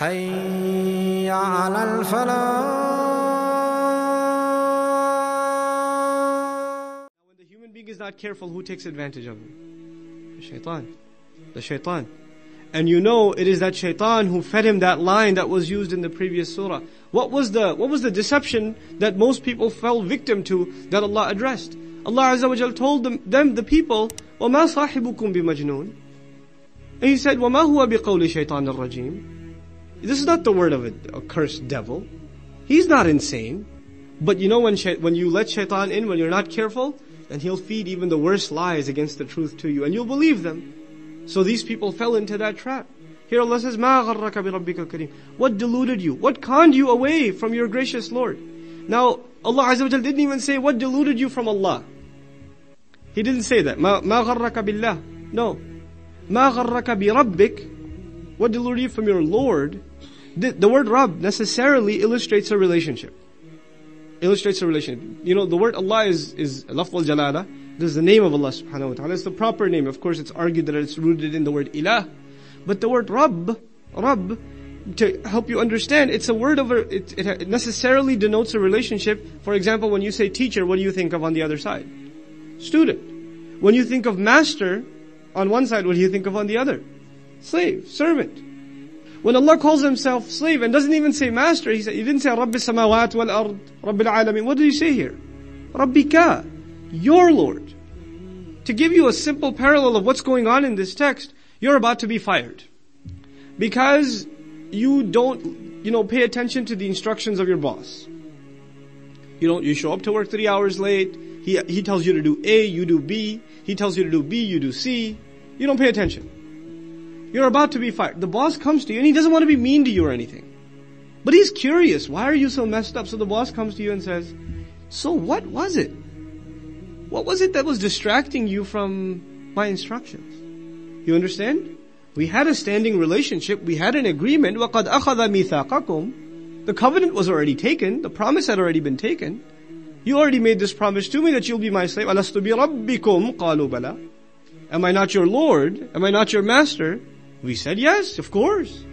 حي على الفلاح When the human being is not careful, who takes advantage of him? The shaitan. The shaitan. And you know it is that shaitan who fed him that line that was used in the previous surah. What was the, what was the deception that most people fell victim to that Allah addressed? Allah Azza wa Jal told them, them, the people, وَمَا صَاحِبُكُمْ بِمَجْنُونَ And He said, وَمَا هُوَ بِقَوْلِ شَيْطَانِ الرَّجِيمِ This is not the word of a, a cursed devil. He's not insane. But you know when, shay- when you let shaitan in, when you're not careful, then he'll feed even the worst lies against the truth to you, and you'll believe them. So these people fell into that trap. Here Allah says, مَا غَرَّكَ بِرَبِّكَ الْكَرِيمِ What deluded you? What conned you away from your gracious Lord? Now, Allah Azza wa Jal didn't even say what deluded you from Allah. He didn't say that. مَا, ما غَرَّكَ بِاللَّهِ No. مَا غَرَّكَ بِرَبِّكَ What deluded you from your Lord? The, the word Rabb necessarily illustrates a relationship. Illustrates a relationship. You know, the word Allah is, is lafz al-jalala. This is the name of Allah subhanahu wa ta'ala. It's the proper name. Of course, it's argued that it's rooted in the word ilah. But the word Rabb, Rabb, to help you understand, it's a word of a, it, it necessarily denotes a relationship. For example, when you say teacher, what do you think of on the other side? Student. When you think of master, on one side, what do you think of on the other? Slave, servant. When Allah calls himself slave and doesn't even say master, he, said, he didn't say Rabbi samawat wal ard, Rabbil alamin. What did he say here? Rabbika, your Lord. To give you a simple parallel of what's going on in this text, you're about to be fired. Because you don't, you know, pay attention to the instructions of your boss. You don't, you show up to work three hours late. He, he tells you to do A, you do B. He tells you to do B, you do C. You don't pay attention. You're about to be fired. The boss comes to you and he doesn't want to be mean to you or anything. But he's curious. Why are you so messed up? So the boss comes to you and says, so what was it? What was it that was distracting you from my instructions? You understand? We had a standing relationship. We had an agreement. وَقَدْ أَخَذَ مِيثَاقَكُمْ The covenant was already taken. The promise had already been taken. You already made this promise to me that you'll be my slave. أَلَسْتُ بِرَبِّكُمْ قَالُوا بَلَى Am I not your Lord? Am I not your master? We said yes, of course.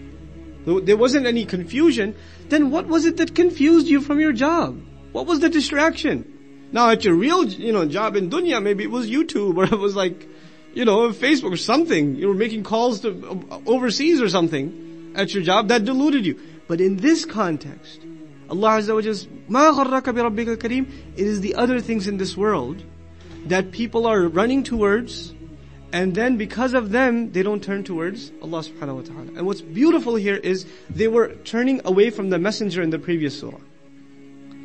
There wasn't any confusion. Then what was it that confused you from your job? What was the distraction? Now at your real, you know, job in dunya, maybe it was YouTube or it was like, you know, Facebook or something. You were making calls to overseas or something at your job that deluded you. But in this context, Allah Azza wa Jalla, مَا غَرَّكَ بِرَبِّكَ الْكَرِيمِ It is the other things in this world that people are running towards and then because of them, they don't turn towards Allah subhanahu wa ta'ala. And what's beautiful here is they were turning away from the messenger in the previous surah.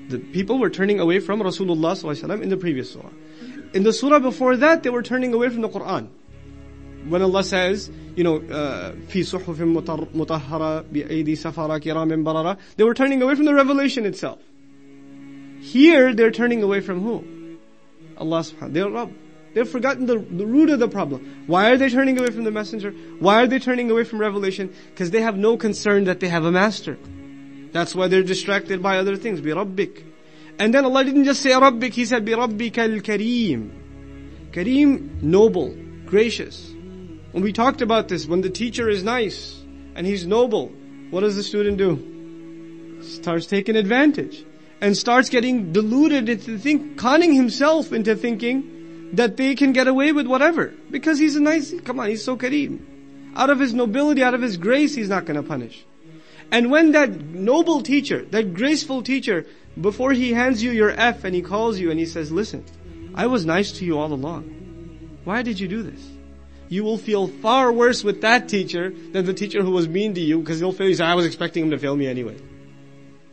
The people were turning away from Rasulullah sallallahu in the previous surah. In the surah before that, they were turning away from the Quran. When Allah says, you know, في صحف مطهرة بأيدي سفرة كرام بررة, they were turning away from the revelation itself. Here, they're turning away from who? Allah subhanahu They're Rabb. They've forgotten the, the root of the problem. Why are they turning away from the messenger? Why are they turning away from revelation? Because they have no concern that they have a master. That's why they're distracted by other things. Bi Rabbik. And then Allah didn't just say Rabbik, He said Bi Rabbika al-Kareem. Kareem, noble, gracious. When we talked about this, when the teacher is nice and he's noble, what does the student do? Starts taking advantage and starts getting deluded into think, conning himself into thinking that they can get away with whatever because he's a nice. Come on, he's so kareem. Out of his nobility, out of his grace, he's not going to punish. And when that noble teacher, that graceful teacher, before he hands you your F and he calls you and he says, listen, I was nice to you all along. Why did you do this? You will feel far worse with that teacher than the teacher who was mean to you because he'll feel, I was expecting him to fail me anyway.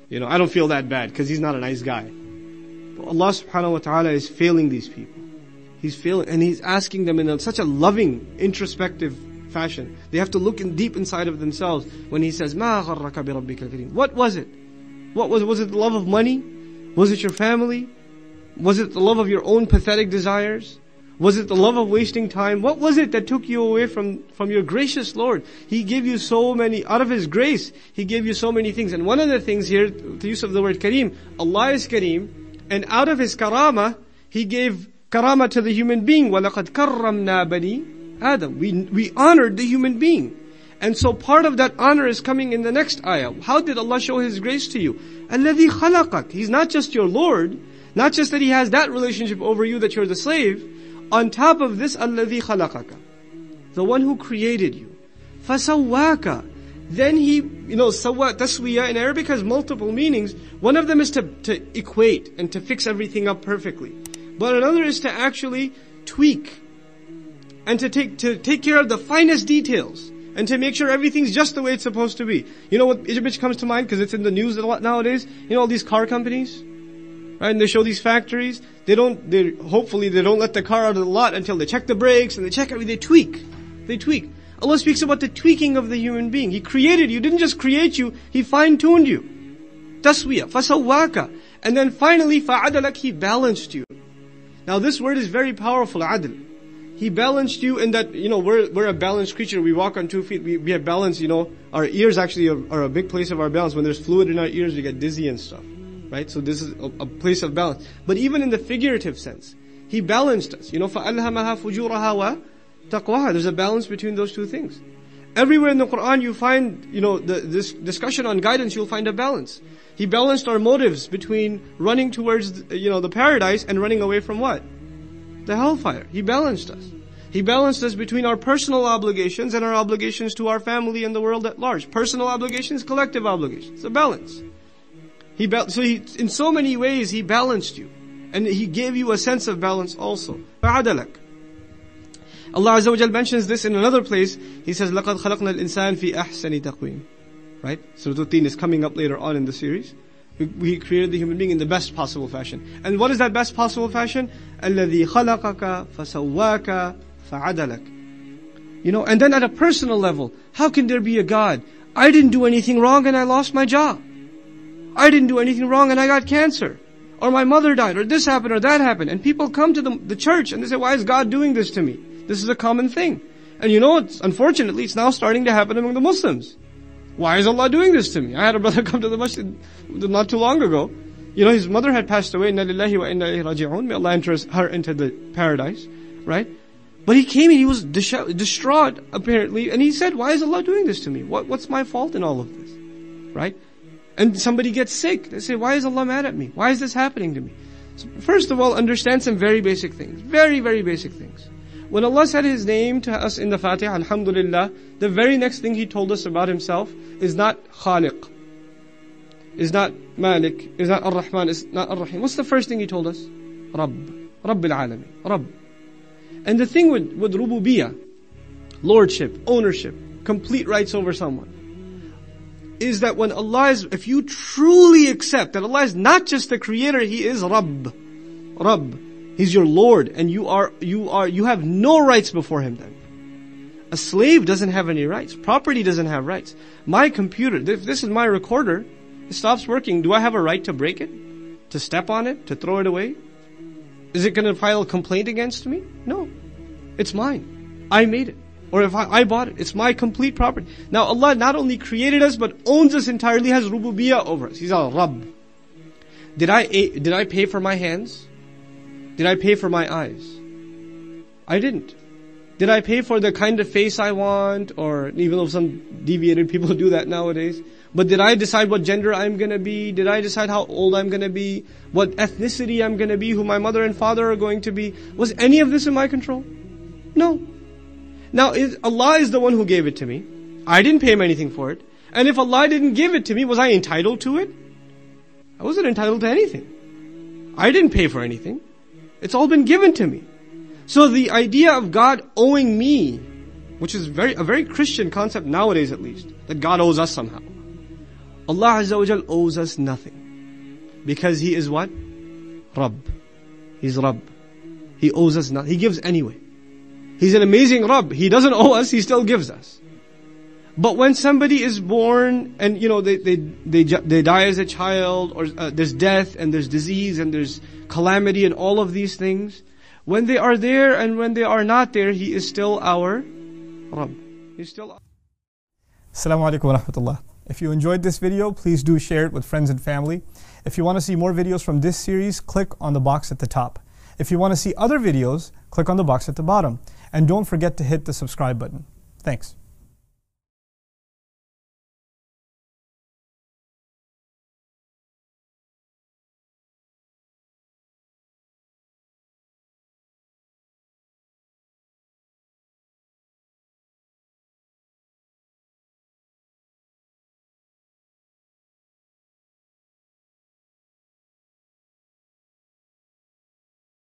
You know, I don't feel that bad because he's not a nice guy. But Allah subhanahu wa ta'ala is failing these people. He's feeling, and He's asking them in a, such a loving, introspective fashion. They have to look in deep inside of themselves when He says, "Ma gharraka bi rabbika kareem." What was it? What was was it? The love of money? Was it your family? Was it the love of your own pathetic desires? Was it the love of wasting time? What was it that took you away from, from your gracious Lord? He gave you so many, out of His grace, He gave you so many things. And one of the things here, the use of the word Kareem, Allah is Kareem, and out of His karama, He gave karama to the human being. وَلَقَدْ كَرَّمْنَا بَنِي Adam. We, we honored the human being. And so part of that honor is coming in the next ayah. How did Allah show His grace to you? الَّذِي خَلَقَكَ He's not just your Lord, not just that He has that relationship over you that you're the slave. On top of this, الَّذِي خَلَقَكَ The one who created you. فَسَوَّاكَ Then He, you know, sawa, taswiya in Arabic has multiple meanings. One of them is to, to equate and to fix everything up perfectly. But another is to actually tweak and to take, to take care of the finest details and to make sure everything's just the way it's supposed to be. You know what Egypt comes to mind because it's in the news a lot nowadays? You know all these car companies? Right? And they show these factories. They don't, they, hopefully they don't let the car out of the lot until they check the brakes and they check everything. They tweak. They tweak. Allah speaks about the tweaking of the human being. He created you, didn't just create you, He fine-tuned you. Taswiya, fasawaka. And then finally, fa'adalak, He balanced you. Now this word is very powerful, adl. He balanced you in that, you know, we're, we're a balanced creature. We walk on two feet. We, we have balance, you know. Our ears actually are, are a big place of our balance. When there's fluid in our ears, we get dizzy and stuff. Right? So this is a, a place of balance. But even in the figurative sense, He balanced us. You know, فَأَلْهَمَهَا فُجُورَهَا taqwa. There's a balance between those two things. Everywhere in the Quran you find, you know, the, this discussion on guidance, you'll find a balance. He balanced our motives between running towards, you know, the paradise and running away from what? The hellfire. He balanced us. He balanced us between our personal obligations and our obligations to our family and the world at large. Personal obligations, collective obligations. A balance. He ba- so he, in so many ways, he balanced you. And he gave you a sense of balance also. فَعَدَلَكَ Allah Azza wa Jal mentions this in another place. He says, لَقَدْ خَلَقْنَا الْإِنسَانِ فِي أَحْسَنِ تَقْوِيمٍ Right? Surah Tin is coming up later on in the series. We, we created the human being in the best possible fashion. And what is that best possible fashion? الَّذِي خَلَقَكَ فَسَوَّاكَ فَعَدَلَكَ You know, and then at a personal level, how can there be a God? I didn't do anything wrong and I lost my job. I didn't do anything wrong and I got cancer. Or my mother died, or this happened, or that happened. And people come to the, the church and they say, why is God doing this to me? This is a common thing. And you know, it's, unfortunately, it's now starting to happen among the Muslims. Why is Allah doing this to me? I had a brother come to the masjid not too long ago. You know, his mother had passed away. Inna wa. May Allah enter her into the paradise. Right? But he came and he was distraught, apparently, and he said, why is Allah doing this to me? What, what's my fault in all of this? Right? And somebody gets sick. They say, why is Allah mad at me? Why is this happening to me? So first of all, understand some very basic things. Very, very basic things. When Allah said His name to us in the Fatiha, Alhamdulillah, the very next thing He told us about Himself is not Khaliq, is not Malik, is not Ar-Rahman, is not Ar-Rahim. What's the first thing He told us? Rabb. Rabb al-Alamin. Rabb. And the thing with, with Rububiyyah, lordship, ownership, complete rights over someone, is that when Allah is, if you truly accept that Allah is not just the creator, He is Rabb. Rabb. He's your Lord and you are, you are, you have no rights before Him then. A slave doesn't have any rights. Property doesn't have rights. My computer, if this is my recorder, it stops working. Do I have a right to break it? To step on it? To throw it away? Is it going to file a complaint against me? No. It's mine. I made it. Or if I, I, bought it, it's my complete property. Now Allah not only created us, but owns us entirely, has rububiyyah over us. He's our Rabb. Did I, eh, did I pay for my hands? Did I pay for my eyes? I didn't. Did I pay for the kind of face I want, or even though some deviated people do that nowadays? But did I decide what gender I'm gonna be? Did I decide how old I'm gonna be? What ethnicity I'm gonna be? Who my mother and father are going to be? Was any of this in my control? No. Now, Allah is the one who gave it to me. I didn't pay him anything for it. And if Allah didn't give it to me, was I entitled to it? I wasn't entitled to anything. I didn't pay for anything. It's all been given to me. So the idea of God owing me, which is very, a very Christian concept nowadays at least, that God owes us somehow. Allah Azza wa owes us nothing. Because He is what? Rabb. He's Rabb. He owes us nothing. He gives anyway. He's an amazing Rabb. He doesn't owe us, He still gives us. But when somebody is born and you know they they they, they die as a child or uh, there's death and there's disease and there's calamity and all of these things, when they are there and when they are not there, He is still our Rabb. He's still. Assalamu alaikum wa rahmatullah. If you enjoyed this video, please do share it with friends and family. If you want to see more videos from this series, click on the box at the top. If you want to see other videos, click on the box at the bottom. And don't forget to hit the subscribe button. Thanks.